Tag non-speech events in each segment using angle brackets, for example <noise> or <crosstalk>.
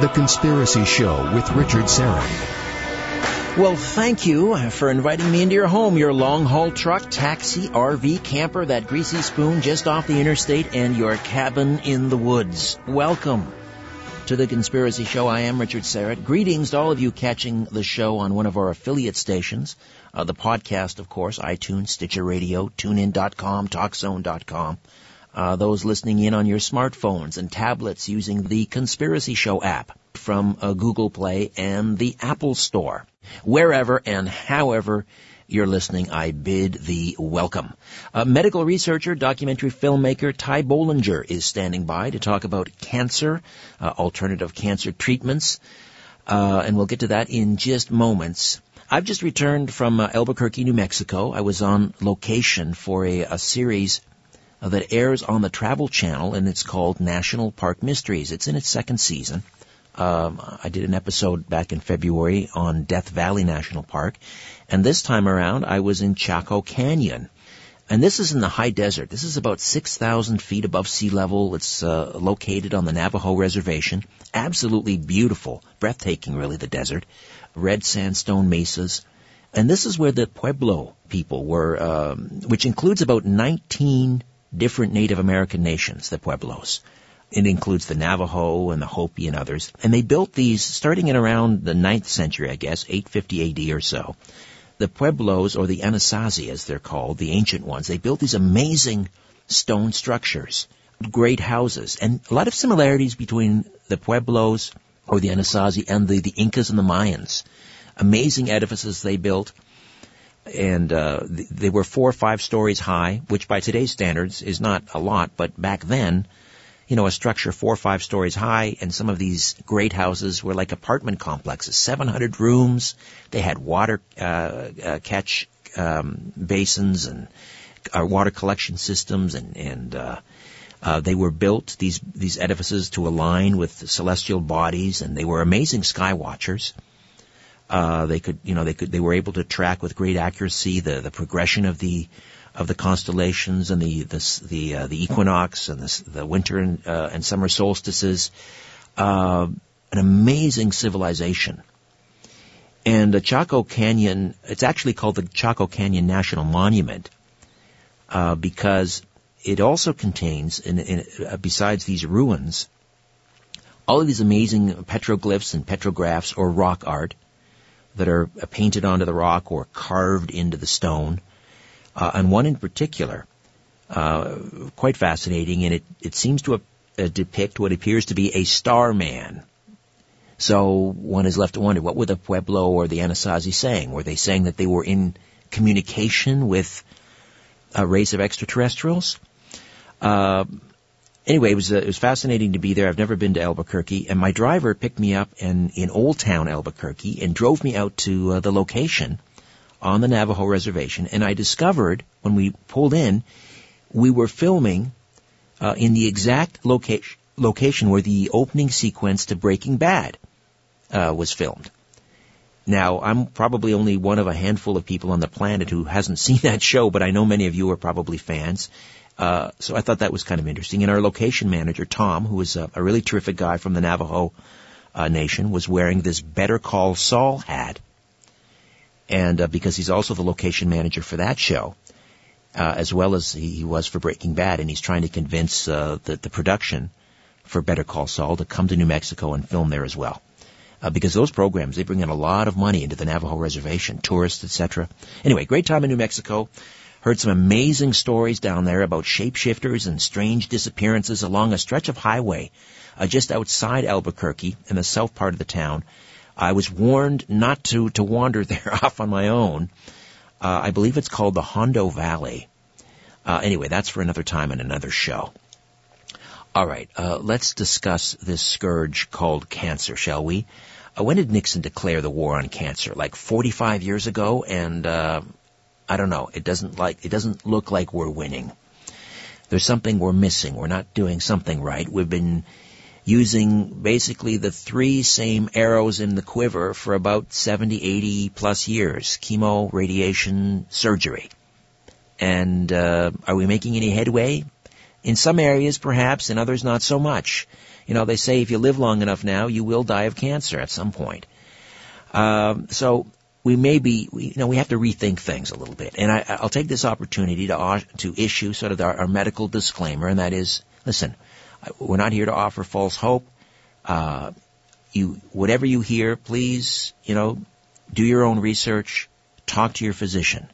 The Conspiracy Show with Richard Syrett. Well, thank you for inviting me into your home, your long haul truck, taxi, RV, camper, that greasy spoon just off the interstate, and your cabin in the woods. Welcome to the Conspiracy Show. I am Richard Syrett. Greetings to all of you catching the show on one of our affiliate stations. Uh, the podcast, of course, iTunes, Stitcher Radio, TuneIn.com, TalkZone.com. Uh, those listening in on your smartphones and tablets using the Conspiracy Show app from uh, Google Play and the Apple Store. Wherever and however you're listening, I bid thee welcome. A medical researcher, documentary filmmaker Ty Bollinger is standing by to talk about cancer, uh, alternative cancer treatments, uh, and we'll get to that in just moments. I've just returned from uh, Albuquerque, New Mexico. I was on location for a, a series that airs on the Travel Channel, and it's called National Park Mysteries. It's in its second season. Um, I did an episode back in February on Death Valley National Park, and this time around I was in Chaco Canyon. And this is in the high desert. This is about 6,000 feet above sea level. It's uh, located on the Navajo Reservation. Absolutely beautiful, breathtaking really, the desert. Red sandstone mesas. And this is where the Pueblo people were, um, which includes about 19 different Native American nations, the Pueblos. It includes the Navajo and the Hopi and others. And they built these starting in around the 9th century, I guess, 850 AD or so. The Pueblos, or the Anasazi as they're called, the ancient ones, they built these amazing stone structures, great houses, and a lot of similarities between the Pueblos, or the Anasazi, and the, the Incas and the Mayans. Amazing edifices they built and uh, they were four or five stories high, which by today's standards is not a lot, but back then you know, a structure four or five stories high, and some of these great houses were like apartment complexes, 700 rooms. They had water uh, uh, catch um, basins and uh, water collection systems, and and uh, uh, they were built these these edifices to align with celestial bodies, and they were amazing sky watchers. They could, you know, they could, they were able to track with great accuracy the the progression of the of the constellations and the the the, uh, the equinox and the, the winter and, uh, and summer solstices. Uh, an amazing civilization. And the Chaco Canyon, it's actually called the Chaco Canyon National Monument uh, because it also contains, in, in, uh, besides these ruins, all of these amazing petroglyphs and petrographs or rock art that are painted onto the rock or carved into the stone uh, and one in particular, uh, quite fascinating, and it, it seems to uh, depict what appears to be a star man. So one is left to wonder, what were the Pueblo or the Anasazi saying? Were they saying that they were in communication with a race of extraterrestrials? Anyway, it was, uh, it was fascinating to be there. I've never been to Albuquerque, and my driver picked me up in, in Old Town Albuquerque and drove me out to uh, the location on the Navajo reservation, and I discovered when we pulled in, we were filming uh, in the exact location location where the opening sequence to Breaking Bad uh, was filmed. Now, I'm probably only one of a handful of people on the planet who hasn't <laughs> seen that show, but I know many of you are probably fans. Uh, so I thought that was kind of interesting. And our location manager, Tom, who is a, a really terrific guy from the Navajo uh, Nation, was wearing this Better Call Saul hat and uh, because he's also the location manager for that show, uh, as well as he, he, was for Breaking Bad, and he's trying to convince uh, the, the production for Better Call Saul to come to New Mexico and film there as well. Uh, because those programs they bring in a lot of money into the Navajo reservation, tourists, etc. Anyway, great time in New Mexico. Heard some amazing stories down there about shapeshifters and strange disappearances along a stretch of highway uh, just outside Albuquerque in the south part of the town I was warned not to, to wander <laughs> there off on my own. Uh, I believe it's called the Hondo Valley. Uh, anyway, that's for another time and another show. All right, uh, let's discuss this scourge called cancer, shall we? Uh, when did Nixon declare the war on cancer? Like 45 years ago, and uh, I don't know. It doesn't like it doesn't look like we're winning. There's something we're missing. We're not doing something right. We've been using basically the three same arrows in the quiver for about 70, 80 plus years. Chemo, radiation, surgery. And uh, are we making any headway? In some areas, perhaps, in others, not so much. You know, they say if you live long enough now, you will die of cancer at some point. Um, so we may be, you know, we have to rethink things a little bit. And I, will take this opportunity to to issue sort of our, our, medical disclaimer, and that is, listen, we're not here to offer false hope. Uh, you, whatever you hear, please, you know, do your own research, talk to your physician.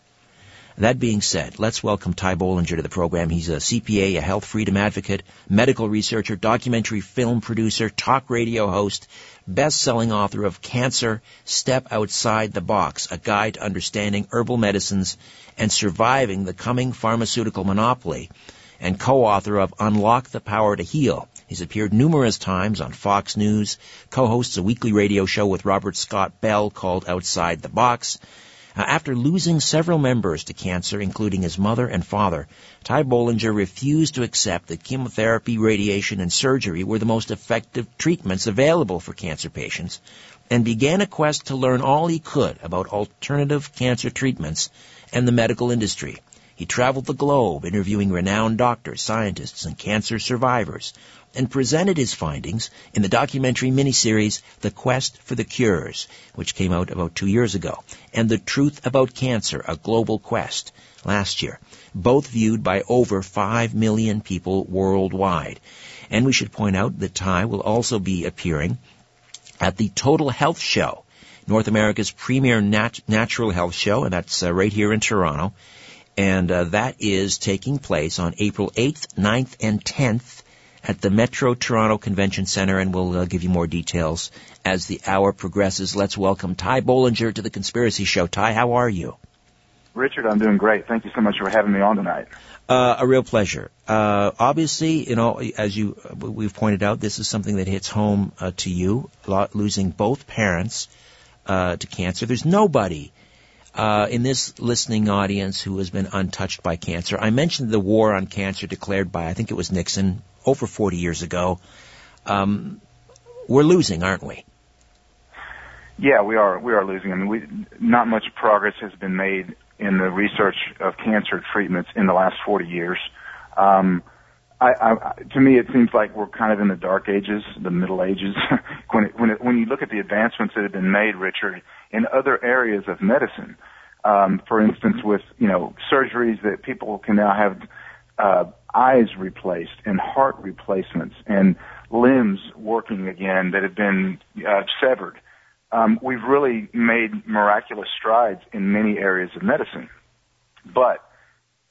That being said, let's welcome Ty Bollinger to the program. He's a CPA, a health freedom advocate, medical researcher, documentary film producer, talk radio host, best-selling author of Cancer, Step Outside the Box, a guide to understanding herbal medicines and surviving the coming pharmaceutical monopoly, and co-author of Unlock the Power to Heal. He's appeared numerous times on Fox News, co-hosts a weekly radio show with Robert Scott Bell called Outside the Box, Uh, after losing several members to cancer, including his mother and father, Ty Bollinger refused to accept that chemotherapy, radiation, and surgery were the most effective treatments available for cancer patients and began a quest to learn all he could about alternative cancer treatments and the medical industry. He traveled the globe interviewing renowned doctors, scientists, and cancer survivors, and presented his findings in the documentary miniseries The Quest for the Cures, which came out about two years ago, and The Truth About Cancer, A Global Quest, last year, both viewed by over 5 million people worldwide. And we should point out that Ty will also be appearing at the Total Health Show, North America's premier nat- natural health show, and that's uh, right here in Toronto and uh, that is taking place on April 8th, 9th, and 10th at the Metro Toronto Convention Center, and we'll uh, give you more details as the hour progresses. Let's welcome Ty Bollinger to the Conspiracy Show. Ty, how are you? Richard, I'm doing great. Thank you so much for having me on tonight. Uh, a real pleasure. Uh, obviously, you know, as you we've pointed out, this is something that hits home uh, to you. Lot losing both parents uh, to cancer. There's nobody uh, in this listening audience who has been untouched by cancer. I mentioned the war on cancer declared by, I think it was Nixon, over 40 years ago. Um, we're losing, aren't we? Yeah, we are. We are losing. I mean, we, not much progress has been made in the research of cancer treatments in the last 40 years. Um, I, I, to me, it seems like we're kind of in the dark ages, the Middle Ages. <laughs> when it, when it, when you look at the advancements that have been made, Richard, in other areas of medicine, um, for instance, with you know surgeries that people can now have uh, eyes replaced and heart replacements and limbs working again that have been uh, severed. Um, we've really made miraculous strides in many areas of medicine, but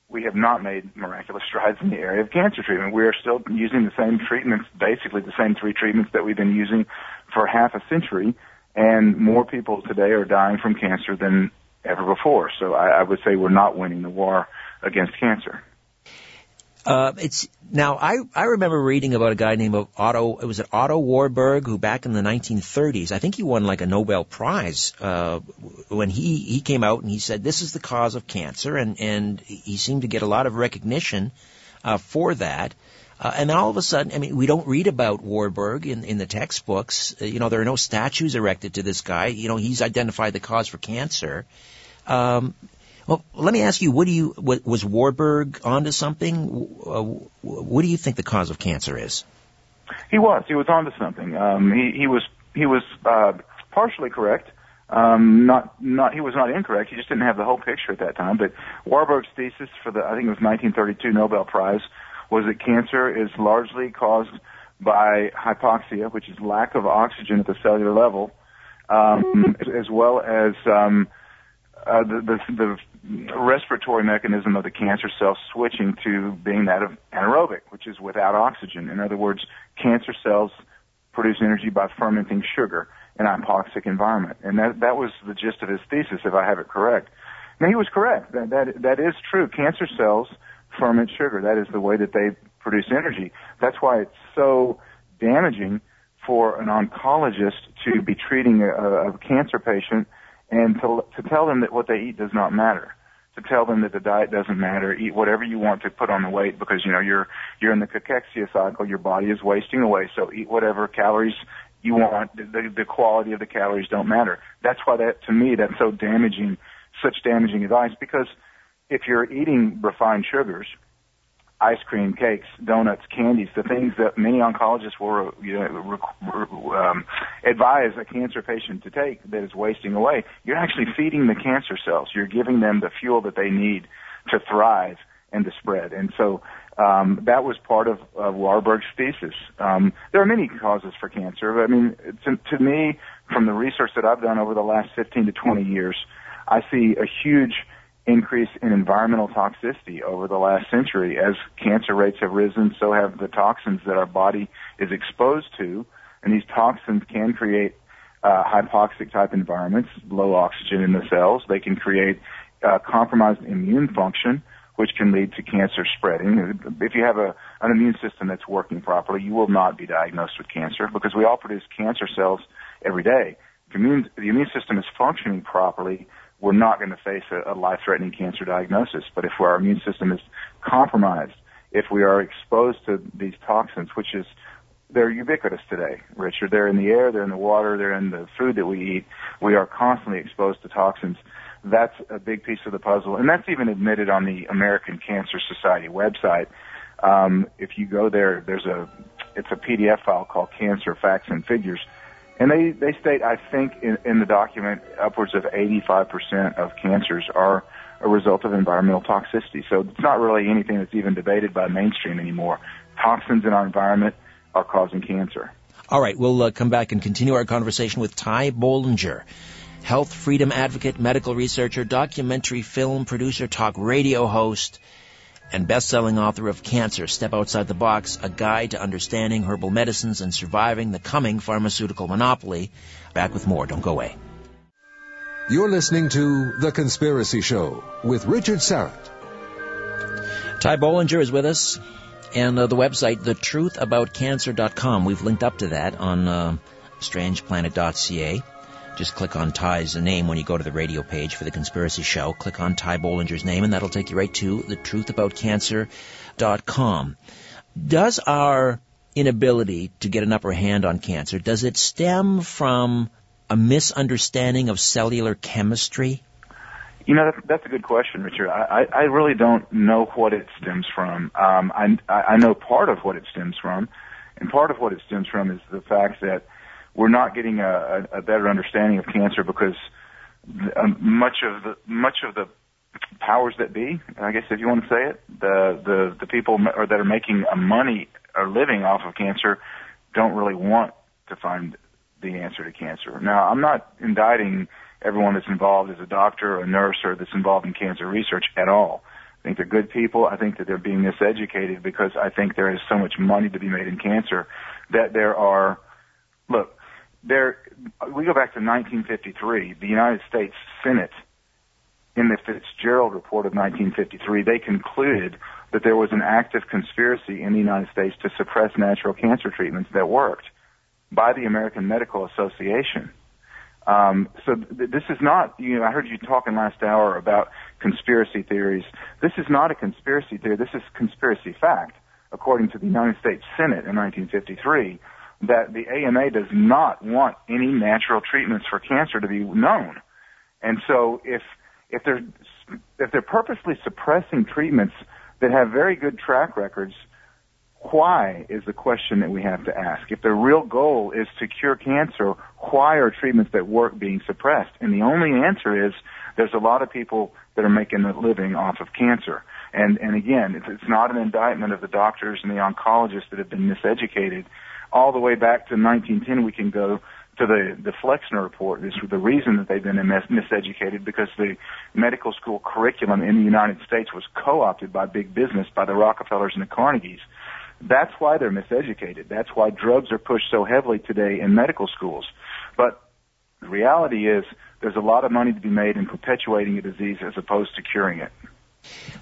we have not made miraculous strides in the area of cancer treatment. We are still using the same treatments, basically the same three treatments that we've been using for half a century, and more people today are dying from cancer than ever before. So I, I would say we're not winning the war against cancer. Uh, it's now I I remember reading about a guy named Otto. It was an Otto Warburg who back in the 1930s, I think he won like a Nobel Prize uh, when he he came out and he said this is the cause of cancer, and and he seemed to get a lot of recognition uh, for that. Uh, and all of a sudden, I mean, we don't read about Warburg in, in the textbooks. Uh, you know, there are no statues erected to this guy. You know, he's identified the cause for cancer. Um, well, let me ask you, what do you, was Warburg onto something? Uh, what do you think the cause of cancer is? He was. He was onto something. Um, he, he was, he was, uh, partially correct. Um, not, not, he was not incorrect. He just didn't have the whole picture at that time. But Warburg's thesis for the, I think it was 1932 Nobel Prize, was that cancer is largely caused by hypoxia, which is lack of oxygen at the cellular level, um, as well as um, uh, the, the, the respiratory mechanism of the cancer cell switching to being that of anaerobic, which is without oxygen. In other words, cancer cells produce energy by fermenting sugar in an hypoxic environment. And that, that was the gist of his thesis, if I have it correct. Now, he was correct. That, that, that is true. Cancer cells ferment sugar. That is the way that they produce energy. That's why it's so damaging for an oncologist to be treating a, a cancer patient and to, to tell them that what they eat does not matter. To tell them that the diet doesn't matter, eat whatever you want to put on the weight because you know you're you're in the cachexia cycle, your body is wasting away, so eat whatever calories you want. The, the quality of the calories don't matter. That's why that to me that's so damaging, such damaging advice because if you're eating refined sugars, ice cream, cakes, donuts, candies, the things that many oncologists will you know, um, advise a cancer patient to take that is wasting away. You're actually feeding the cancer cells. You're giving them the fuel that they need to thrive and to spread. And so um, that was part of, of Warburg's thesis. Um, there are many causes for cancer. I mean, to, to me, from the research that I've done over the last 15 to 20 years, I see a huge increase in environmental toxicity over the last century. As cancer rates have risen, so have the toxins that our body is exposed to, and these toxins can create uh, hypoxic type environments, low oxygen in the cells. They can create uh, compromised immune function, which can lead to cancer spreading. If you have a, an immune system that's working properly, you will not be diagnosed with cancer because we all produce cancer cells every day. Immune, the immune system is functioning properly, we're not going to face a, a life-threatening cancer diagnosis. But if our immune system is compromised, if we are exposed to these toxins, which is they're ubiquitous today, Richard. They're in the air, they're in the water, they're in the food that we eat. We are constantly exposed to toxins. That's a big piece of the puzzle, and that's even admitted on the American Cancer Society website. Um, if you go there, there's a it's a PDF file called Cancer Facts and Figures and they, they state, I think, in, in the document, upwards of 85% of cancers are a result of environmental toxicity. So it's not really anything that's even debated by mainstream anymore. Toxins in our environment are causing cancer. All right, we'll uh, come back and continue our conversation with Ty Bollinger, health freedom advocate, medical researcher, documentary film producer, talk radio host and best-selling author of Cancer, Step Outside the Box, A Guide to Understanding Herbal Medicines and Surviving the Coming Pharmaceutical Monopoly. Back with more. Don't go away. You're listening to The Conspiracy Show with Richard Syrett. Ty Bollinger is with us, and uh, the website, thetruthaboutcancer.com. We've linked up to that on uh, strangeplanet.ca. Just click on Ty's name when you go to the radio page for the conspiracy show. Click on Ty Bollinger's name and that'll take you right to thetruthaboutcancer.com. Does our inability to get an upper hand on cancer, does it stem from a misunderstanding of cellular chemistry? You know, that's, that's a good question, Richard. I, I, really don't know what it stems from. Um, I, I know part of what it stems from, and part of what it stems from is the fact that we're not getting a, a better understanding of cancer because um, much of the much of the powers that be, I guess if you want to say it, the the the people that are making money or living off of cancer don't really want to find the answer to cancer. Now, I'm not indicting everyone that's involved as a doctor or a nurse or that's involved in cancer research at all. I think they're good people. I think that they're being miseducated because I think there is so much money to be made in cancer that there are, look, there, we go back to 1953. The United States Senate, in the Fitzgerald report of 1953, they concluded that there was an active conspiracy in the United States to suppress natural cancer treatments that worked by the American Medical Association. Um, so th- this is not, you know, I heard you talking last hour about conspiracy theories. This is not a conspiracy theory. This is conspiracy fact, according to the United States Senate in 1953 that the AMA does not want any natural treatments for cancer to be known. And so if if they're if they're purposely suppressing treatments that have very good track records, why is the question that we have to ask. If their real goal is to cure cancer, why are treatments that work being suppressed? And the only answer is there's a lot of people that are making a living off of cancer. And and again, it's, it's not an indictment of the doctors and the oncologists that have been miseducated all the way back to 1910, we can go to the the Flexner report. This is the reason that they've been mis- miseducated because the medical school curriculum in the United States was co-opted by big business, by the Rockefellers and the Carnegies. That's why they're miseducated. That's why drugs are pushed so heavily today in medical schools. But the reality is there's a lot of money to be made in perpetuating a disease as opposed to curing it.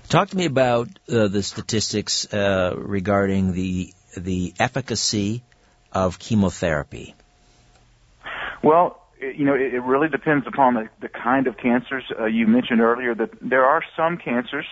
Talk to me about uh, the statistics uh, regarding the the efficacy of chemotherapy? Well, you know, it, really depends upon the, the kind of cancers. Uh, you mentioned earlier that there are some cancers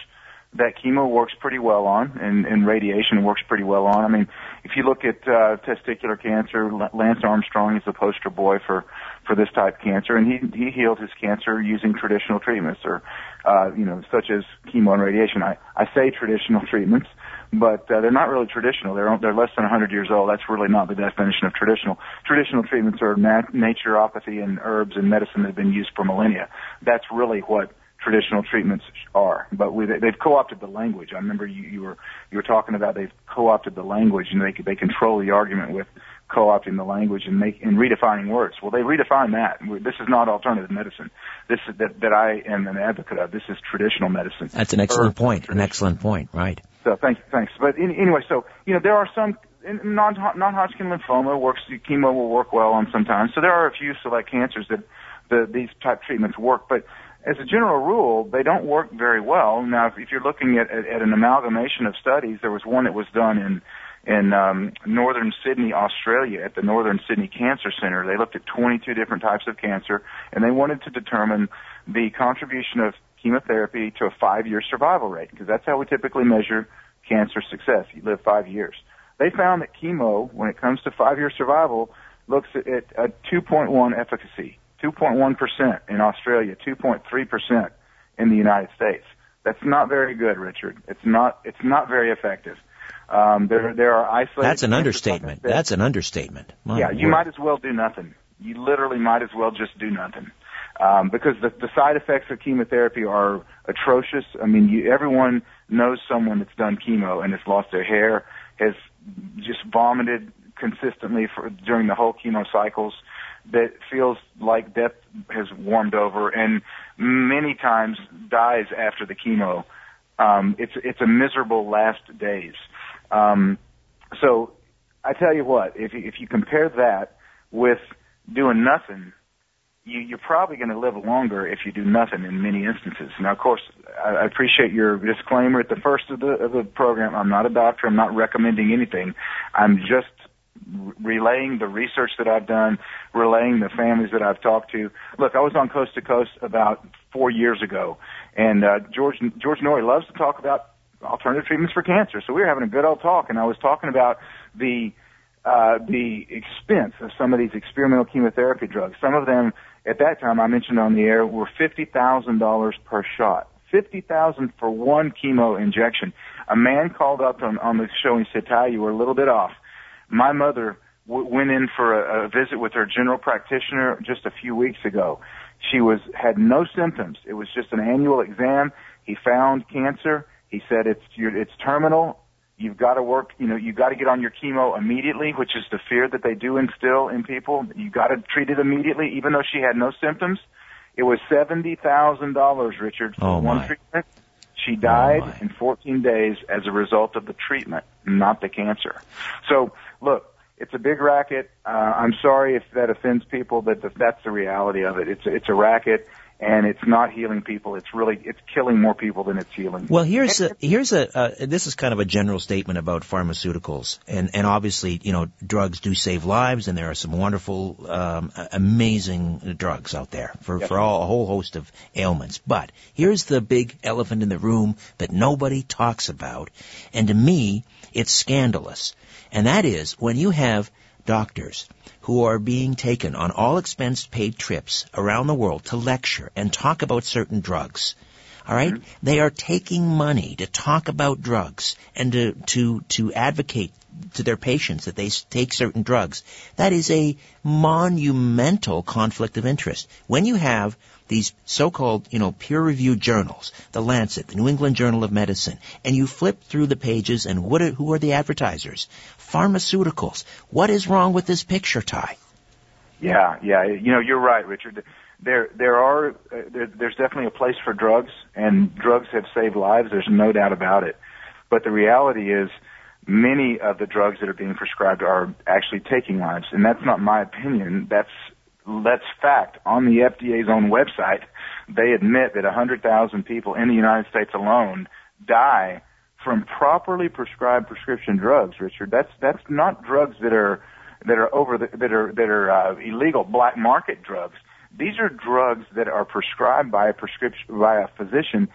that chemo works pretty well on and, and radiation works pretty well on. I mean, if you look at uh, testicular cancer, Lance Armstrong is the poster boy for for this type of cancer, and he he healed his cancer using traditional treatments, or uh, you know, such as chemo and radiation. I I say traditional treatments, but uh, they're not really traditional. They're they're less than 100 years old. That's really not the definition of traditional. Traditional treatments are nat- naturopathy and herbs and medicine that have been used for millennia. That's really what traditional treatments are. But we, they've co-opted the language. I remember you, you were you were talking about they've co-opted the language and they they control the argument with co-opting the language and make and redefining words. Well, they redefine that. This is not alternative medicine. This is that that I am an advocate of. This is traditional medicine. That's an excellent point. An excellent point. Right. So thanks, thanks. But in, anyway, so you know there are some non non-Hodgkin lymphoma works. Chemo will work well on sometimes. So there are a few select cancers that the, these type treatments work, but as a general rule, they don't work very well. Now, if, if you're looking at, at, at an amalgamation of studies, there was one that was done in in um, northern Sydney, Australia, at the Northern Sydney Cancer Center. They looked at 22 different types of cancer, and they wanted to determine the contribution of chemotherapy to a five-year survival rate, because that's how we typically measure cancer success. You live five years. They found that chemo, when it comes to five-year survival, looks at a 2.1 efficacy. 2.1% in Australia, 2.3% in the United States. That's not very good, Richard. It's not, it's not very effective. Um, there, there are isolated. That's an understatement. That's an understatement. My yeah, you might as well do nothing. You literally might as well just do nothing. Um, because the, the side effects of chemotherapy are atrocious. I mean, you, everyone knows someone that's done chemo and has lost their hair, has just vomited consistently for, during the whole chemo cycles that feels like death has warmed over and many times dies after the chemo. Um, it's it's a miserable last days. Um, so I tell you what, if you, if you compare that with doing nothing, you, you're probably going to live longer if you do nothing in many instances. Now, of course, I, I appreciate your disclaimer at the first of the of the program. I'm not a doctor. I'm not recommending anything. I'm just relaying the research that I've done, relaying the families that I've talked to. Look, I was on Coast to Coast about four years ago, and uh, George George Noory loves to talk about alternative treatments for cancer. So we were having a good old talk, and I was talking about the uh, the expense of some of these experimental chemotherapy drugs. Some of them, at that time, I mentioned on the air, were fifty thousand dollars per shot. Fifty thousand for one chemo injection. A man called up on, on the show and said, "Ty, you were a little bit off." My mother w- went in for a, a visit with her general practitioner just a few weeks ago. She was had no symptoms. It was just an annual exam. He found cancer. He said it's it's terminal. You've got to work. You know, you've got to get on your chemo immediately, which is the fear that they do instill in people. You've got to treat it immediately, even though she had no symptoms. It was seventy thousand dollars, Richard, for oh one my. treatment. She died Oh, in 14 days as a result of the treatment, not the cancer. So, look, it's a big racket. Uh, I'm sorry if that offends people, but that's the reality of it. It's it's a racket, and it's not healing people. It's really it's killing more people than it's healing. Well, here's a, here's a uh, this is kind of a general statement about pharmaceuticals, and and obviously you know drugs do save lives, and there are some wonderful, um, amazing drugs out there for for all a whole host of ailments. But here's the big elephant in the room that nobody talks about, and to me it's scandalous, and that is when you have doctors who are being taken on all expense paid trips around the world to lecture and talk about certain drugs. All right? Mm-hmm. They are taking money to talk about drugs and to, to, to advocate to their patients that they take certain drugs. That is a monumental conflict of interest. When you have these so-called, you know, peer-reviewed journals, the Lancet, the New England Journal of Medicine, and you flip through the pages and what are, who are the advertisers? Pharmaceuticals. What is wrong with this picture, Ty? Yeah, yeah. You know, you're right, Richard. There, there are, uh, there, there's definitely a place for drugs, and drugs have saved lives. There's no doubt about it. But the reality is, many of the drugs that are being prescribed are actually taking lives, and that's not my opinion. That's that's fact. On the FDA's own website, they admit that 100,000 people in the United States alone die from properly prescribed prescription drugs. Richard, that's that's not drugs that are that are over the, that are that are uh, illegal black market drugs. These are drugs that are prescribed by a prescription by a physician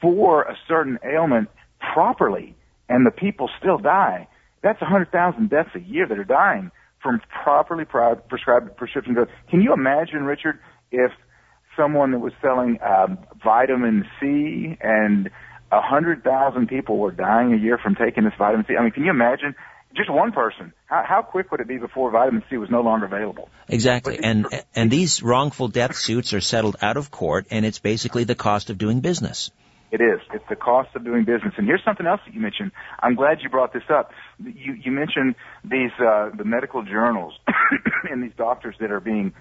for a certain ailment properly, and the people still die. That's 100,000 deaths a year that are dying from properly prescribed prescription drugs. Can you imagine, Richard, if someone that was selling um, vitamin C and a hundred thousand people were dying a year from taking this vitamin C. I mean, can you imagine? Just one person. How, how quick would it be before vitamin C was no longer available? Exactly. And and these wrongful death suits are settled out of court, and it's basically the cost of doing business. It is. It's the cost of doing business. And here's something else that you mentioned. I'm glad you brought this up. You you mentioned these uh, the medical journals <coughs> and these doctors that are being,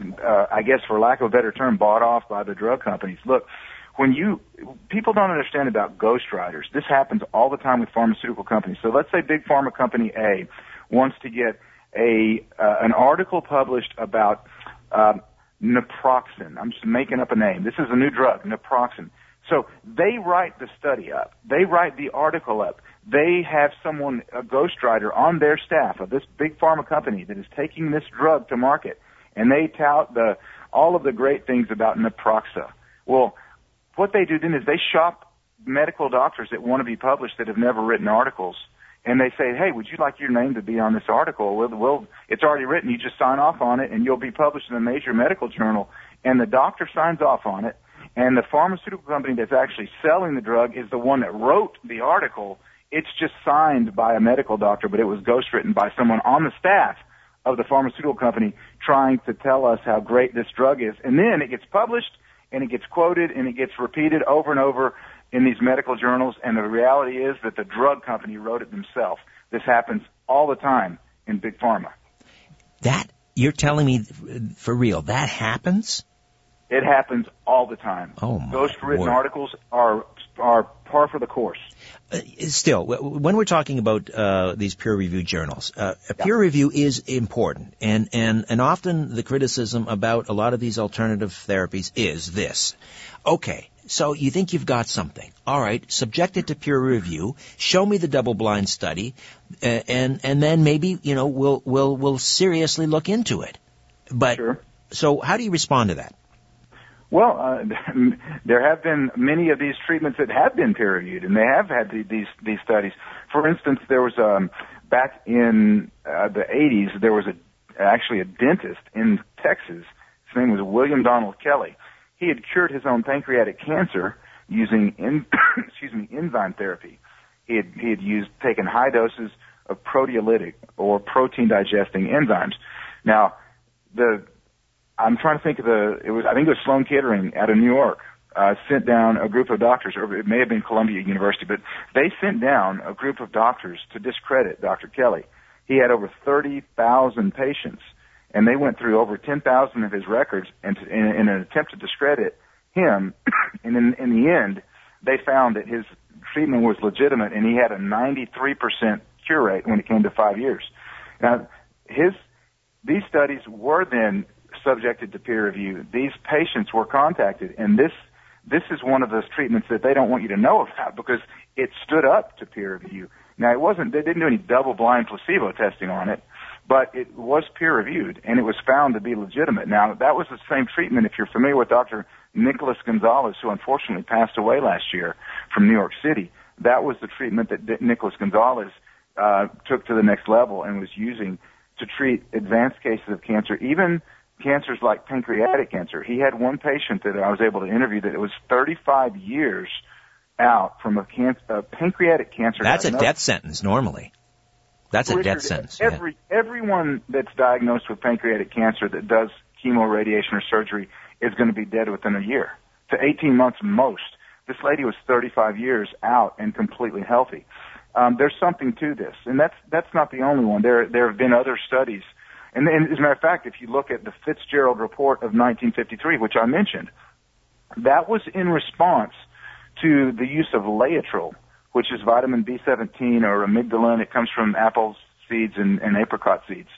uh, I guess, for lack of a better term, bought off by the drug companies. Look, when you people don't understand about ghostwriters. This happens all the time with pharmaceutical companies. So let's say big pharma company A wants to get a uh, an article published about uh, naproxen. I'm just making up a name. This is a new drug, naproxen. So they write the study up. They write the article up. They have someone, a ghostwriter on their staff of this big pharma company that is taking this drug to market. And they tout the, all of the great things about naproxen. Well, what they do then is they shop medical doctors that want to be published that have never written articles and they say, "Hey, would you like your name to be on this article?" Well, well, it's already written. You just sign off on it, and you'll be published in a major medical journal. And the doctor signs off on it, and the pharmaceutical company that's actually selling the drug is the one that wrote the article. It's just signed by a medical doctor, but it was ghostwritten by someone on the staff of the pharmaceutical company trying to tell us how great this drug is. And then it gets published and it gets quoted and it gets repeated over and over in these medical journals. And the reality is that the drug company wrote it themselves. This happens all the time in big pharma. That you're telling me for real? That happens? It happens all the time. Oh my Ghost written articles are are par for the course. Uh, still, when we're talking about uh, these peer-reviewed journals, uh, a peer review is important, and and and often the criticism about a lot of these alternative therapies is this: okay, so you think you've got something, all right, subject it to peer review, show me the double-blind study, uh, and and then maybe you know we'll we'll we'll seriously look into it. But Sure. so, how do you respond to that? Well, uh, <laughs> there have been many of these treatments that have been peer reviewed, and they have had the, these these studies. For instance, there was um, back in uh, the 80s, there was a actually a dentist in Texas. His name was William Donald Kelley. He had cured his own pancreatic cancer using in, <coughs> excuse me enzyme therapy. He had he had used taken high doses of proteolytic or protein digesting enzymes. Now, the I'm trying to think of the, it was, I think it was Sloan Kettering out of New York, uh, sent down a group of doctors, or it may have been Columbia University, but they sent down a group of doctors to discredit Dr. Kelley. He had over 30,000 patients, and they went through over 10,000 of his records and in, in an attempt to discredit him. <coughs> and in, in the end, they found that his treatment was legitimate, and he had a 93% cure rate when it came to five years. Now, his these studies were then subjected to peer review. These patients were contacted, and this this is one of those treatments that they don't want you to know about because it stood up to peer review. Now, it wasn't they didn't do any double-blind placebo testing on it, but it was peer reviewed and it was found to be legitimate. Now, that was the same treatment. If you're familiar with Dr. Nicholas Gonzalez, who unfortunately passed away last year from New York City, that was the treatment that Nicholas Gonzalez uh, took to the next level and was using to treat advanced cases of cancer, even cancers like pancreatic cancer. He had one patient that I was able to interview that it was 35 years out from a, can- a pancreatic cancer. That's a death sentence normally. That's a death sentence. yeah. Everyone that's diagnosed with pancreatic cancer that does chemo, radiation, or surgery is going to be dead within a year to 18 months most. This lady was 35 years out and completely healthy. Um, there's something to this, and that's that's not the only one. There there have been other studies, and, and as a matter of fact, if you look at the Fitzgerald report of 1953, which I mentioned, that was in response to the use of Laetrile, which is vitamin B17 or amygdalin. It comes from apples seeds and, and apricot seeds.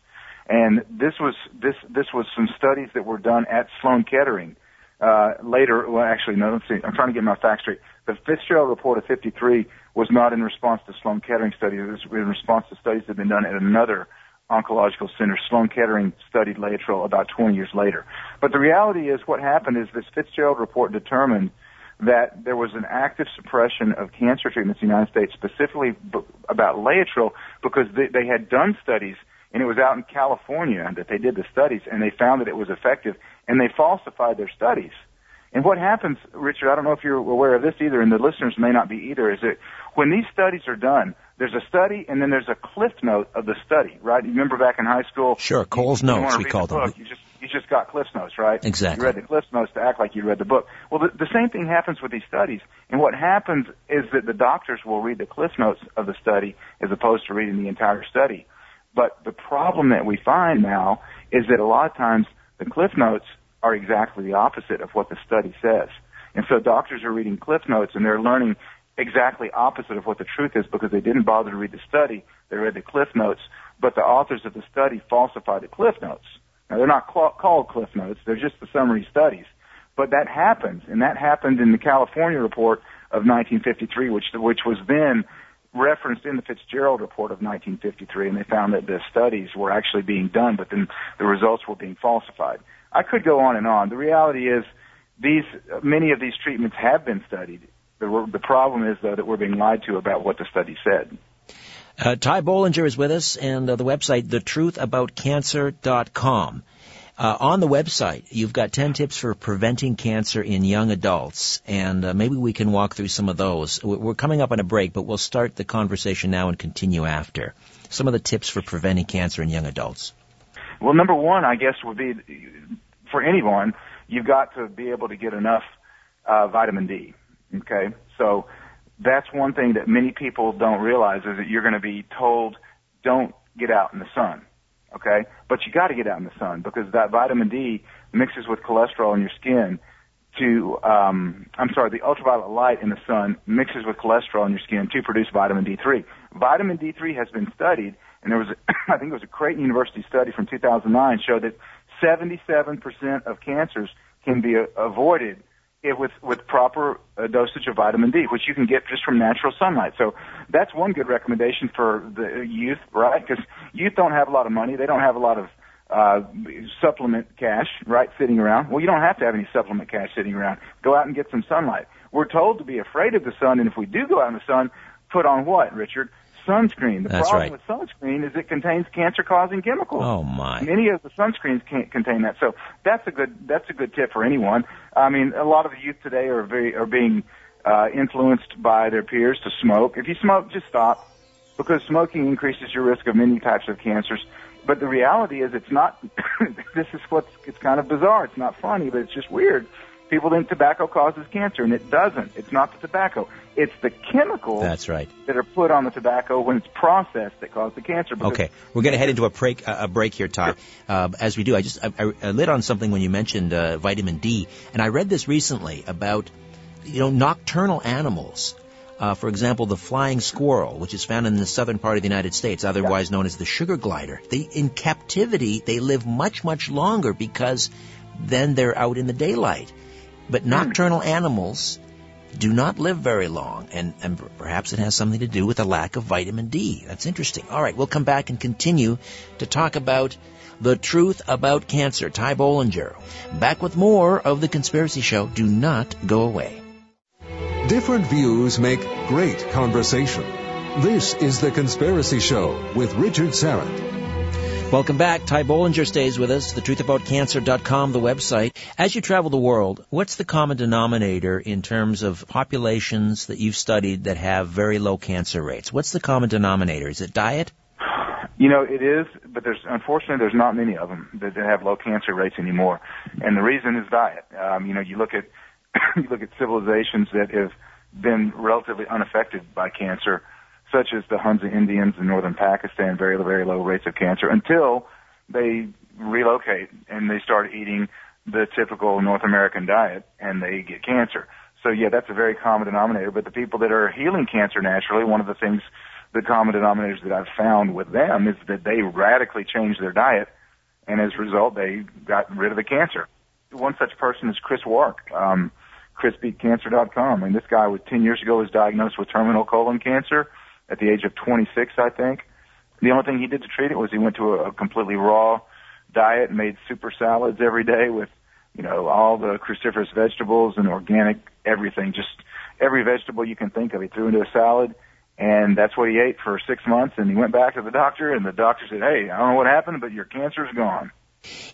And this was this this was some studies that were done at Sloan Kettering. Uh, later, well, actually, no. Let's see. I'm trying to get my facts straight. The Fitzgerald report of 53 was not in response to Sloan Kettering studies. It was in response to studies that had been done at another oncological center. Sloan Kettering studied Laetrile about 20 years later. But the reality is, what happened is this Fitzgerald report determined that there was an active suppression of cancer treatments in the United States, specifically b- about Laetrile, because they, they had done studies, and it was out in California that they did the studies, and they found that it was effective, and they falsified their studies. And what happens, Richard, I don't know if you're aware of this either, and the listeners may not be either, is that when these studies are done, there's a study and then there's a cliff note of the study, right? You remember back in high school? Sure, Cole's you, notes, you we call the them. Book, you just you just got Cliff Notes, right? Exactly. You read the Cliff Notes to act like you read the book. Well, the, the same thing happens with these studies. And what happens is that the doctors will read the Cliff Notes of the study as opposed to reading the entire study. But the problem that we find now is that a lot of times the Cliff Notes are exactly the opposite of what the study says. And so doctors are reading Cliff Notes and they're learning exactly opposite of what the truth is because they didn't bother to read the study. They read the Cliff Notes, but the authors of the study falsified the Cliff Notes. Now they're not called Cliff Notes; they're just the summary studies. But that happens, and that happened in the California report of 1953, which which was then referenced in the Fitzgerald report of 1953, and they found that the studies were actually being done, but then the results were being falsified. I could go on and on. The reality is, these many of these treatments have been studied. The, the problem is, though, that we're being lied to about what the study said. Uh, Ty Bollinger is with us, and uh, the website, thetruthaboutcancer.com. Uh, on the website, you've got 10 tips for preventing cancer in young adults, and uh, maybe we can walk through some of those. We're coming up on a break, but we'll start the conversation now and continue after. Some of the tips for preventing cancer in young adults. Well, number one, I guess, would be for anyone, you've got to be able to get enough uh, vitamin D. Okay, so that's one thing that many people don't realize is that you're going to be told don't get out in the sun. Okay? But you got to get out in the sun because that vitamin D mixes with cholesterol in your skin to, um, I'm sorry, the ultraviolet light in the sun mixes with cholesterol in your skin to produce vitamin D3. Vitamin D3 has been studied, and there was, a, <coughs> I think it was a Creighton University study from 2009 showed that 77% of cancers can be avoided it with with proper uh, dosage of vitamin D, which you can get just from natural sunlight. So that's one good recommendation for the youth, right? Because youth don't have a lot of money, they don't have a lot of uh, supplement cash, right, sitting around. Well, you don't have to have any supplement cash sitting around. Go out and get some sunlight. We're told to be afraid of the sun, and if we do go out in the sun, put on what, Richard? Sunscreen. The That's problem right. with sunscreen is it contains cancer-causing chemicals. Oh my! Many of the sunscreens can't contain that. So that's a good that's a good tip for anyone. I mean, a lot of the youth today are very are being uh, influenced by their peers to smoke. If you smoke, just stop because smoking increases your risk of many types of cancers. But the reality is, it's not. <coughs> this is what's it's kind of bizarre. It's not funny, but it's just weird. People think tobacco causes cancer, and it doesn't. It's not the tobacco. It's the chemicals That's right. that are put on the tobacco when it's processed that cause the cancer. Okay, we're going to head into a break, a break here, Ty. Uh, as we do, I just I, I lit on something when you mentioned uh, vitamin D, and I read this recently about you know nocturnal animals. Uh, for example, the flying squirrel, which is found in the southern part of the United States, otherwise known as the sugar glider. They, in captivity, they live much, much longer because then they're out in the daylight. But nocturnal animals do not live very long, and, and perhaps it has something to do with a lack of vitamin D. That's interesting. All right, we'll come back and continue to talk about the truth about cancer. Ty Bollinger. Back with more of The Conspiracy Show. Do not go away. Different views make great conversation. This is The Conspiracy Show with Richard Syrett. Welcome back. Ty Bollinger stays with us, thetruthaboutcancer.com, the website. As you travel the world, what's the common denominator in terms of populations that you've studied that have very low cancer rates? What's the common denominator? Is it diet? You know, it is, but there's unfortunately there's not many of them that, that have low cancer rates anymore, and the reason is diet. Um, you know, you look at <coughs> you look at civilizations that have been relatively unaffected by cancer, such as the Hunza Indians in northern Pakistan, very very low rates of cancer until they relocate and they start eating the typical North American diet and they get cancer. So yeah, that's a very common denominator. But the people that are healing cancer naturally, one of the things, the common denominators that I've found with them is that they radically changed their diet, and as a result, they got rid of the cancer. One such person is Chris Wark. Um, ChrisBeatCancer.com. Mean, this guy was 10 years ago was diagnosed with terminal colon cancer at the age of 26, I think. The only thing he did to treat it was he went to a, a completely raw diet, made super salads every day with you know, all the cruciferous vegetables and organic everything, just every vegetable you can think of. He threw into a salad, and that's what he ate for six months. And he went back to the doctor, and the doctor said, "Hey, I don't know what happened, but your cancer's gone."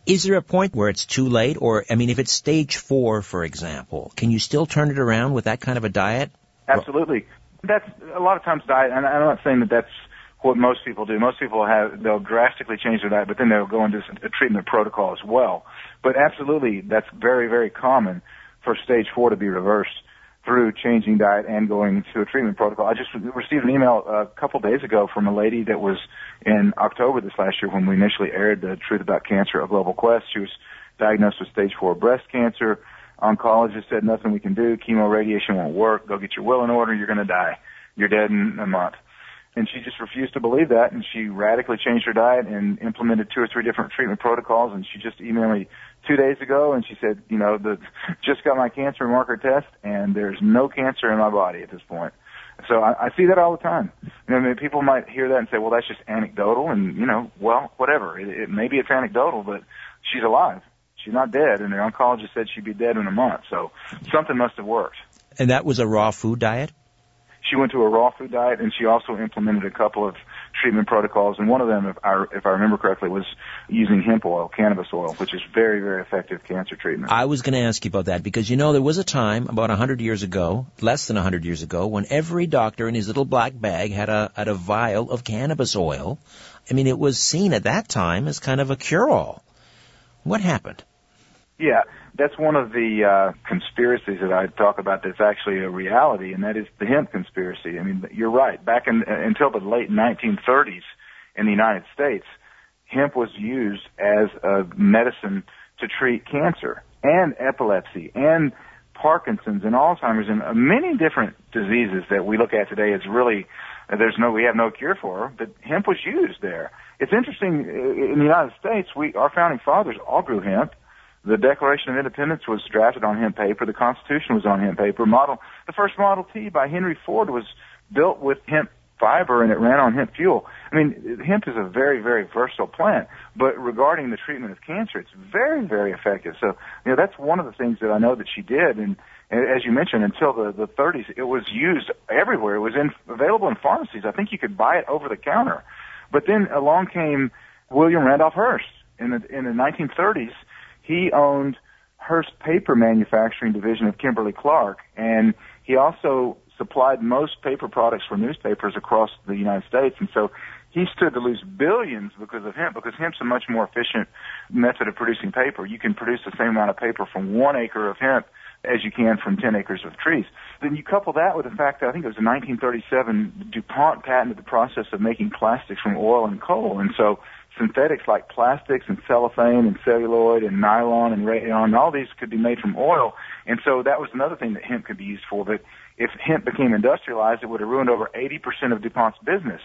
Is there a point where it's too late, or I mean, if it's stage four, for example, can you still turn it around with that kind of a diet? Absolutely. That's a lot of times diet, and I'm not saying that that's what most people do. Most people have they'll drastically change their diet, but then they'll go into a treatment protocol as well. But absolutely, that's very very common for stage four to be reversed through changing diet and going to a treatment protocol. I just received an email a couple days ago from a lady that was in October this last year when we initially aired the Truth About Cancer, a Global Quest. She was diagnosed with stage four breast cancer. Oncologist said nothing we can do. Chemo radiation won't work. Go get your will in order. You're going to die. You're dead in a month. And she just refused to believe that, and she radically changed her diet and implemented two or three different treatment protocols. And she just emailed me two days ago, and she said, you know, the <laughs> just got my cancer marker test, and there's no cancer in my body at this point. So I, I see that all the time. You know, I mean, people might hear that and say, well, that's just anecdotal, and you know, well, whatever. It, it maybe it's anecdotal, but she's alive. She's not dead, and the oncologist said she'd be dead in a month. So something must have worked. And that was a raw food diet? she went to a raw food diet and she also implemented a couple of treatment protocols and one of them if I if I remember correctly was using hemp oil, cannabis oil, which is very very effective cancer treatment. I was going to ask you about that because you know there was a time about a 100 years ago, less than a 100 years ago when every doctor in his little black bag had a had a vial of cannabis oil. I mean it was seen at that time as kind of a cure all. What happened? Yeah, that's one of the uh, conspiracies that I talk about that's actually a reality, and that is the hemp conspiracy. I mean, you're right. Back in, uh, until the late 1930s in the United States, hemp was used as a medicine to treat cancer and epilepsy and Parkinson's and Alzheimer's and uh, many different diseases that we look at today as really uh, there's no we have no cure for, but hemp was used there. It's interesting in the United States, we our founding fathers all grew hemp the Declaration of Independence was drafted on hemp paper. The Constitution was on hemp paper. Model, the first Model T by Henry Ford was built with hemp fiber and it ran on hemp fuel. I mean, hemp is a very, very versatile plant, but regarding the treatment of cancer, it's very, very effective. So, you know, that's one of the things that I know that she did. And, as you mentioned, until the, the 30s, it was used everywhere. It was in, available in pharmacies. I think you could buy it over the counter. But then along came William Randolph Hearst in the, in the 1930s he owned Hearst Paper Manufacturing Division of Kimberly Clark, and he also supplied most paper products for newspapers across the United States. And so he stood to lose billions because of hemp, because hemp's a much more efficient method of producing paper. You can produce the same amount of paper from one acre of hemp as you can from 10 acres of trees. Then you couple that with the fact that I think it was in 1937, DuPont patented the process of making plastics from oil and coal. And so synthetics like plastics and cellophane and celluloid and nylon and rayon, all these could be made from oil. And so that was another thing that hemp could be used for. But if hemp became industrialized, it would have ruined over 80% of DuPont's business.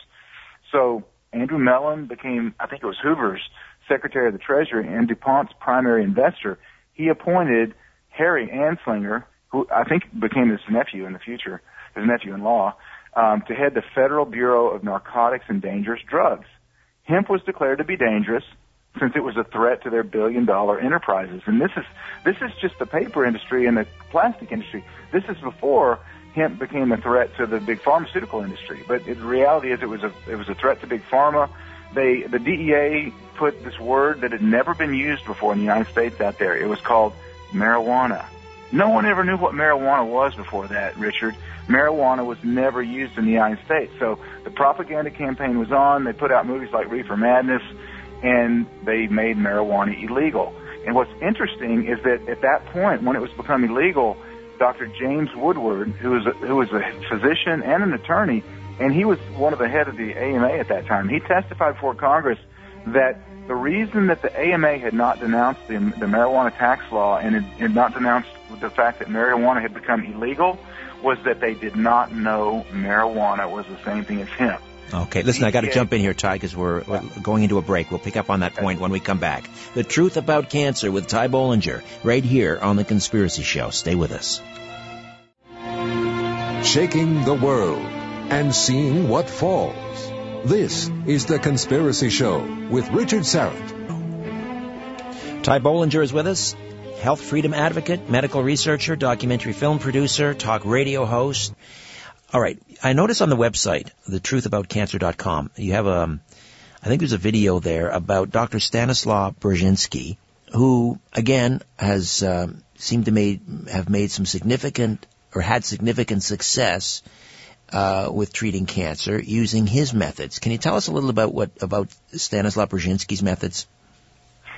So Andrew Mellon became, I think it was Hoover's Secretary of the Treasury and DuPont's primary investor. He appointed Harry Anslinger, who I think became his nephew in the future, his nephew-in-law, um, to head the Federal Bureau of Narcotics and Dangerous Drugs hemp was declared to be dangerous since it was a threat to their billion dollar enterprises. And this is this is just the paper industry and the plastic industry. This is before hemp became a threat to the big pharmaceutical industry. But the reality is it was a it was a threat to big pharma. They the DEA put this word that had never been used before in the United States out there. It was called marijuana. No one ever knew what marijuana was before that, Richard. Marijuana was never used in the United States. So the propaganda campaign was on. They put out movies like Reefer Madness, and they made marijuana illegal. And what's interesting is that at that point, when it was becoming illegal, Dr. James Woodward, who was a, who was a physician and an attorney, and he was one of the head of the AMA at that time. He testified before Congress that the reason that the AMA had not denounced the, the marijuana tax law and had, had not denounced the fact that marijuana had become illegal was that they did not know marijuana was the same thing as hemp. Okay, listen, I got to jump in here, Ty, because we're, we're, going into a break. We'll pick up on that point when we come back. The Truth About Cancer with Ty Bollinger, right here on The Conspiracy Show. Stay with us. Shaking the world and seeing what falls. This is The Conspiracy Show with Richard Syrett. Ty Bollinger is with us. health freedom advocate, medical researcher, documentary film producer, talk radio host. All right. I noticed on the website, thetruthaboutcancer.com, you have a, um, think there's a video there about Dr. Stanislaw Burzynski, who again has um, seemed to made, have made some significant or had significant success uh, with treating cancer using his methods. Can you tell us a little about what about Stanislaw Burzynski's methods?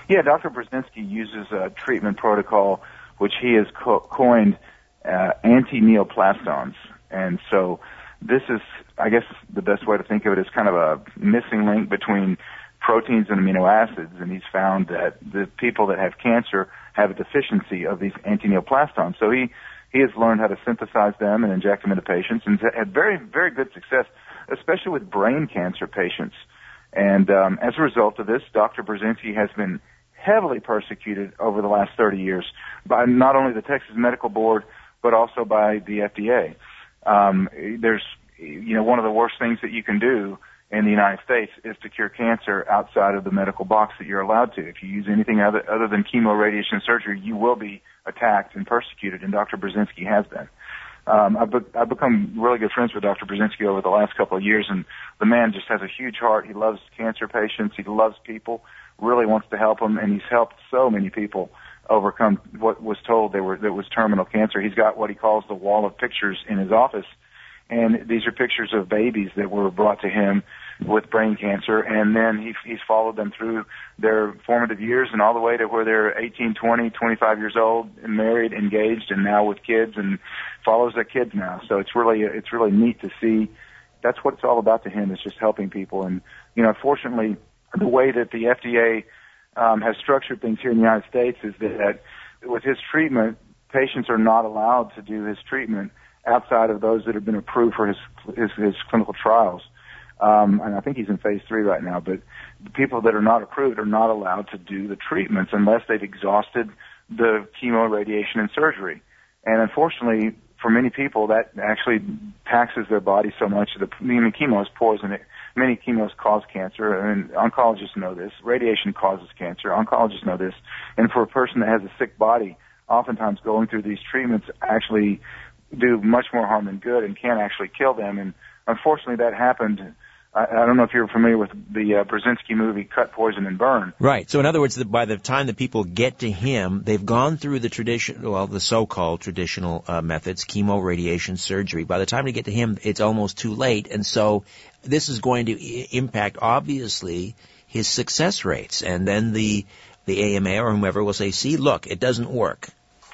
Yeah, Dr. Burzynski uses a treatment protocol which he has co- coined uh, anti-neoplastons, and so this is, I guess, the best way to think of it is kind of a missing link between proteins and amino acids, and he's found that the people that have cancer have a deficiency of these antineoplastons. So he he has learned how to synthesize them and inject them into patients, and had very very good success, especially with brain cancer patients. And um, as a result of this, Dr. Burzynski has been heavily persecuted over the last 30 years by not only the Texas Medical Board but also by the FDA. Um, there's, you know, one of the worst things that you can do in the United States is to cure cancer outside of the medical box that you're allowed to. If you use anything other, other than chemo, radiation, surgery, you will be attacked and persecuted, and Dr. Burzynski has been. Um, I've, be- I've become really good friends with Dr. Burzynski over the last couple of years, and the man just has a huge heart. He loves cancer patients. He loves people, really wants to help them, and he's helped so many people overcome what was told they were that was terminal cancer. He's got what he calls the wall of pictures in his office and these are pictures of babies that were brought to him with brain cancer, and then he, he's followed them through their formative years and all the way to where they're 18, 20, 25 years old, and married, engaged, and now with kids, and follows their kids now. So it's really it's really neat to see. That's what it's all about to him is just helping people, and you know, fortunately, the way that the FDA um, has structured things here in the United States is that with his treatment, patients are not allowed to do his treatment outside of those that have been approved for his his, his clinical trials. Um, and I think he's in phase three right now. But the people that are not approved are not allowed to do the treatments unless they've exhausted the chemo, radiation, and surgery. And unfortunately, for many people, that actually taxes their body so much. The I mean, chemo is poison. It, many chemos cause cancer, and oncologists know this. Radiation causes cancer. Oncologists know this. And for a person that has a sick body, oftentimes going through these treatments actually do much more harm than good and can actually kill them. And unfortunately, that happened. I, I don't know if you're familiar with the uh, Burzynski movie Cut, Poison, and Burn. Right. So in other words, the, by the time the people get to him, they've gone through the tradition, well, the so-called traditional uh, methods, chemo, radiation, surgery. By the time they get to him, it's almost too late. And so this is going to I- impact, obviously, his success rates. And then the the AMA or whomever will say, see, look, it doesn't work.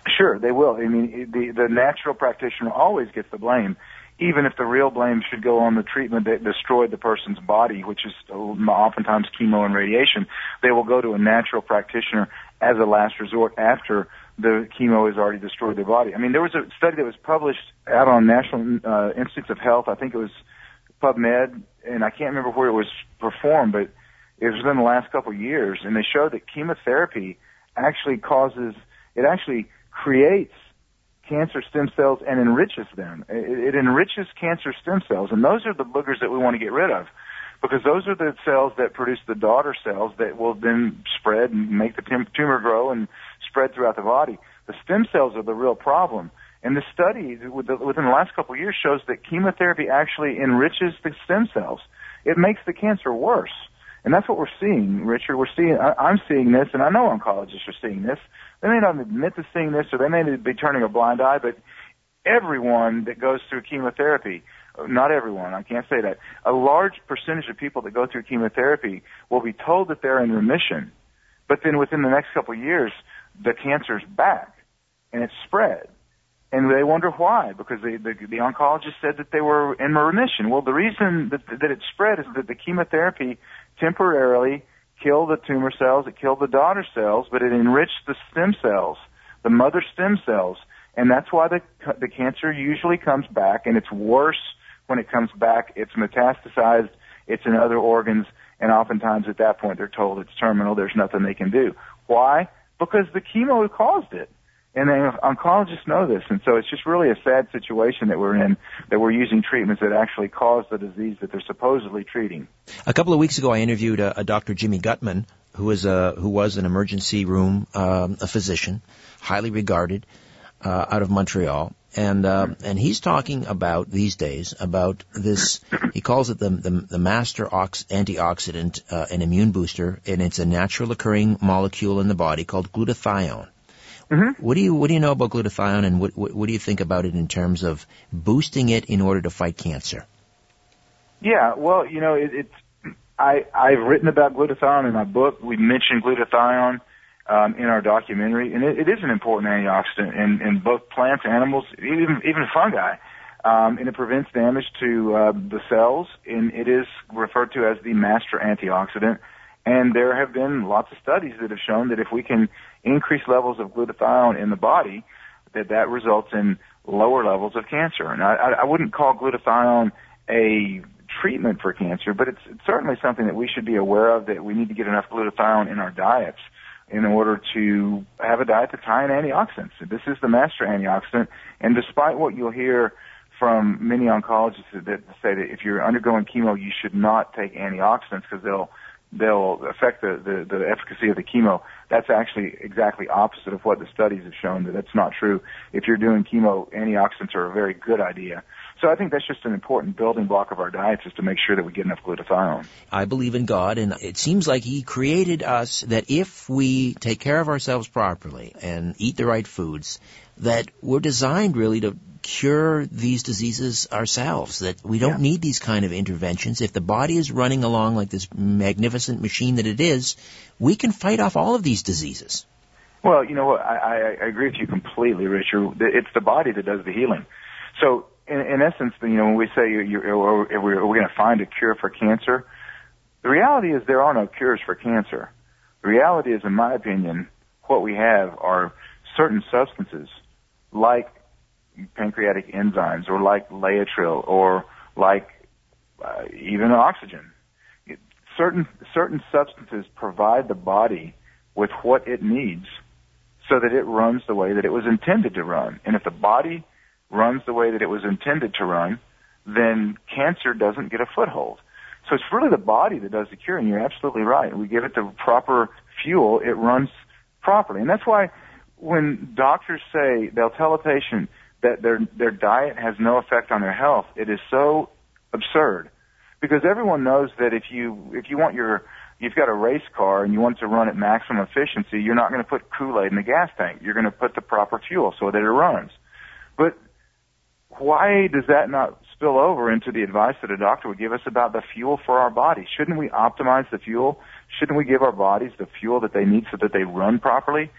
Sure, they will. I mean, the the natural practitioner always gets the blame, even if the real blame should go on the treatment that destroyed the person's body, which is oftentimes chemo and radiation. They will go to a natural practitioner as a last resort after the chemo has already destroyed their body. I mean, there was a study that was published out on National uh, Institutes of Health. I think it was PubMed, and I can't remember where it was performed, but it was within the last couple of years, and they showed that chemotherapy actually causes it actually creates cancer stem cells and enriches them. It, it enriches cancer stem cells, and those are the boogers that we want to get rid of because those are the cells that produce the daughter cells that will then spread and make the tumor grow and spread throughout the body. The stem cells are the real problem. And the study within the last couple of years shows that chemotherapy actually enriches the stem cells. It makes the cancer worse. And that's what we're seeing, Richard. We're seeing, I'm seeing this, and I know oncologists are seeing this. They may not admit to seeing this, or they may be turning a blind eye, but everyone that goes through chemotherapy, not everyone, I can't say that, a large percentage of people that go through chemotherapy will be told that they're in remission, but then within the next couple of years, the cancer's back, and it's spread. And they wonder why, because the, the, the oncologist said that they were in remission. Well, the reason that, that it spread is that the chemotherapy temporarily kill the tumor cells, it killed the daughter cells, but it enriched the stem cells, the mother stem cells. And that's why the, the cancer usually comes back, and it's worse when it comes back. It's metastasized, it's in other organs, and oftentimes at that point they're told it's terminal, there's nothing they can do. Why? Because the chemo caused it. And then oncologists know this, and so it's just really a sad situation that we're in, that we're using treatments that actually cause the disease that they're supposedly treating. A couple of weeks ago, I interviewed a, a Dr. Jimmy Gutman, who is a who was an emergency room um, a physician, highly regarded, uh, out of Montreal, and uh, and he's talking about these days about this. He calls it the the, the master ox, antioxidant uh, and immune booster, and it's a natural occurring molecule in the body called glutathione. Mm-hmm. What do you what do you know about glutathione, and what, what what do you think about it in terms of boosting it in order to fight cancer? Yeah, well, you know, it, it's I I've written about glutathione in my book. We mentioned glutathione um, in our documentary, and it, it is an important antioxidant in, in both plants, animals, even even fungi. Um, and it prevents damage to uh, the cells, and it is referred to as the master antioxidant. And there have been lots of studies that have shown that if we can increase levels of glutathione in the body, that that results in lower levels of cancer. And I, I wouldn't call glutathione a treatment for cancer, but it's, it's certainly something that we should be aware of that we need to get enough glutathione in our diets in order to have a diet that's high in antioxidants. This is the master antioxidant, and despite what you'll hear from many oncologists that say that if you're undergoing chemo, you should not take antioxidants because they'll they'll affect the, the, the efficacy of the chemo. That's actually exactly opposite of what the studies have shown that that's not true. If you're doing chemo, antioxidants are a very good idea. So I think that's just an important building block of our diets is to make sure that we get enough glutathione. I believe in God, and it seems like He created us that if we take care of ourselves properly and eat the right foods, that we're designed really to cure these diseases ourselves, that we don't Yeah. need these kind of interventions. If the body is running along like this magnificent machine that it is, we can fight off all of these diseases. Well, you know what? I, I, I agree with you completely, Richard. It's the body that does the healing. So, in, in essence, you know, when we say you're, you're, we're, we're going to find a cure for cancer, the reality is there are no cures for cancer. The reality is, in my opinion, what we have are certain substances like pancreatic enzymes or like Laetrile or like uh, even oxygen. Certain certain substances provide the body with what it needs so that it runs the way that it was intended to run. And if the body runs the way that it was intended to run, then cancer doesn't get a foothold. So it's really the body that does the cure, and you're absolutely right. We give it the proper fuel, it runs properly. And that's why when doctors say they'll tell a patient that their their diet has no effect on their health, it is so absurd. Because everyone knows that if you if you want your you've got a race car and you want to run at maximum efficiency, you're not going to put Kool-Aid in the gas tank. You're going to put the proper fuel so that it runs. But why does that not spill over into the advice that a doctor would give us about the fuel for our body? Shouldn't we optimize the fuel? Shouldn't we give our bodies the fuel that they need so that they run properly?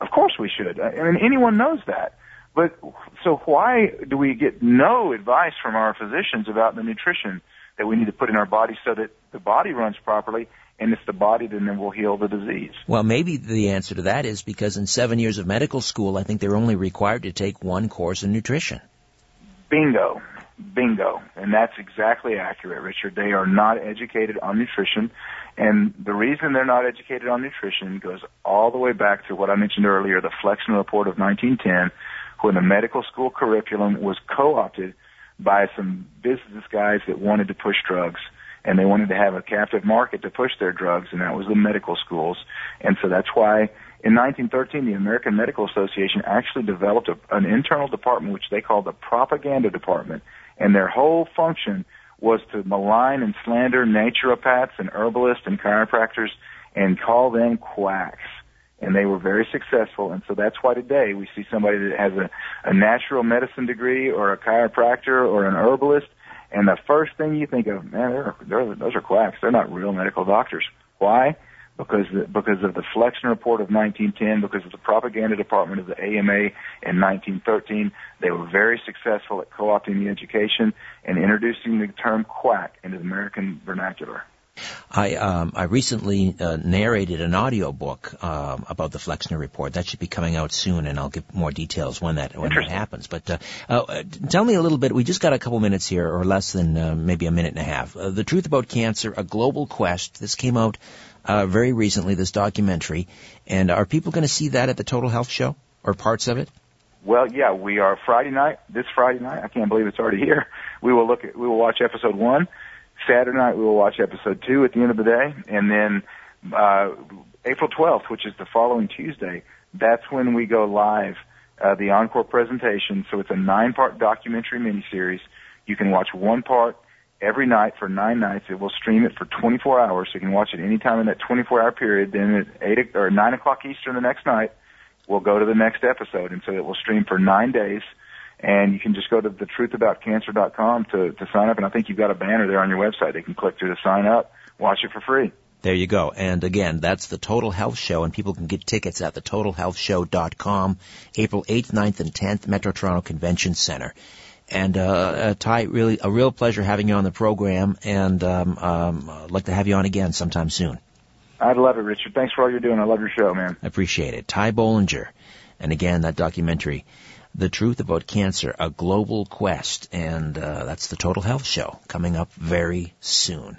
Of course we should. I mean, anyone knows that. But so why do we get no advice from our physicians about the nutrition that we need to put in our body so that the body runs properly and it's the body that then will heal the disease? Well, maybe the answer to that is because in seven years of medical school, I think they're only required to take one course in nutrition. Bingo. Bingo. And that's exactly accurate, Richard. They are not educated on nutrition. And the reason they're not educated on nutrition goes all the way back to what I mentioned earlier, the Flexner Report of 1910, when the medical school curriculum was co-opted by some business guys that wanted to push drugs. And they wanted to have a captive market to push their drugs, and that was the medical schools. And so that's why in 1913, the American Medical Association actually developed a, an internal department which they called the propaganda department, and their whole function was to malign and slander naturopaths and herbalists and chiropractors and call them quacks. And they were very successful, and so that's why today we see somebody that has a, a natural medicine degree or a chiropractor or an herbalist, and the first thing you think of, man, they're, they're, those are quacks. They're not real medical doctors. Why? Because because of the Flexner Report of 1910, because of the propaganda department of the AMA in 1913. They were very successful at co-opting the education and introducing the term quack into the American vernacular. I um, I recently uh, narrated an audio book um, about the Flexner Report. That should be coming out soon, and I'll give more details when that when that happens. But uh, uh, tell me a little bit. We just got a couple minutes here, or less than uh, maybe a minute and a half. Uh, the Truth About Cancer: A Global Quest. This came out uh, very recently. This documentary, and are people going to see that at the Total Health Show or parts of it? Well, yeah, we are Friday night. This Friday night, I can't believe it's already here. We will look at, we will watch episode one. Saturday night, we will watch episode two at the end of the day, and then uh, April 12th, which is the following Tuesday, that's when we go live, uh, the encore presentation. So it's a nine-part documentary miniseries. You can watch one part every night for nine nights. It will stream it for 24 hours, so you can watch it anytime in that 24-hour period. Then at eight or nine o'clock Eastern the next night, we'll go to the next episode, and so it will stream for nine days. And you can just go to thetruthaboutcancer.com to to sign up. And I think you've got a banner there on your website. They can click through to sign up, watch it for free. There you go. And again, that's the Total Health Show, and people can get tickets at thetotalhealthshow.com, April 8th, 9th, and 10th, Metro Toronto Convention Center. And uh, uh, Ty, really a real pleasure having you on the program, and um, um, I'd like to have you on again sometime soon. I'd love it, Richard. Thanks for all you're doing. I love your show, man. I appreciate it. Ty Bollinger, and again that documentary, "The Truth About Cancer: A Global Quest," and uh, that's the Total Health Show coming up very soon.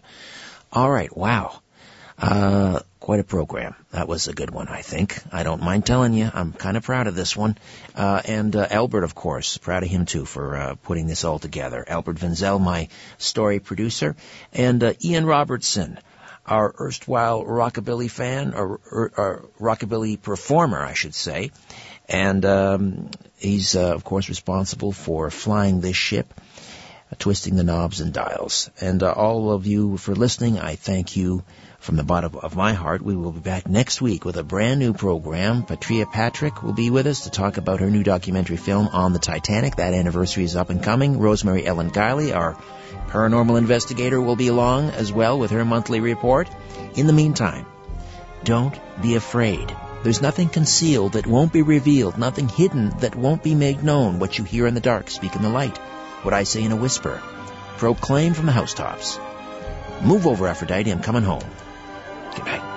All right, wow. Uh, quite a program. That was a good one, I think. I don't mind telling you, I'm kind of proud of this one. Uh, and uh, Albert, of course, proud of him too for uh, putting this all together. Albert Vinzel, my story producer, and uh, Ian Robertson, our erstwhile rockabilly fan, or, or, or rockabilly performer, I should say. And um, he's, uh, of course, responsible for flying this ship twisting the knobs and dials. And uh, all of you for listening, I thank you from the bottom of my heart. We will be back next week with a brand new program. Patria Patrick will be with us to talk about her new documentary film on the Titanic. That anniversary is up and coming. Rosemary Ellen Guiley, our paranormal investigator, will be along as well with her monthly report. In the meantime, don't be afraid. There's nothing concealed that won't be revealed, nothing hidden that won't be made known. What you hear in the dark, speak in the light. What I say in a whisper, proclaim from the housetops. Move over, Aphrodite, I'm coming home. Good night.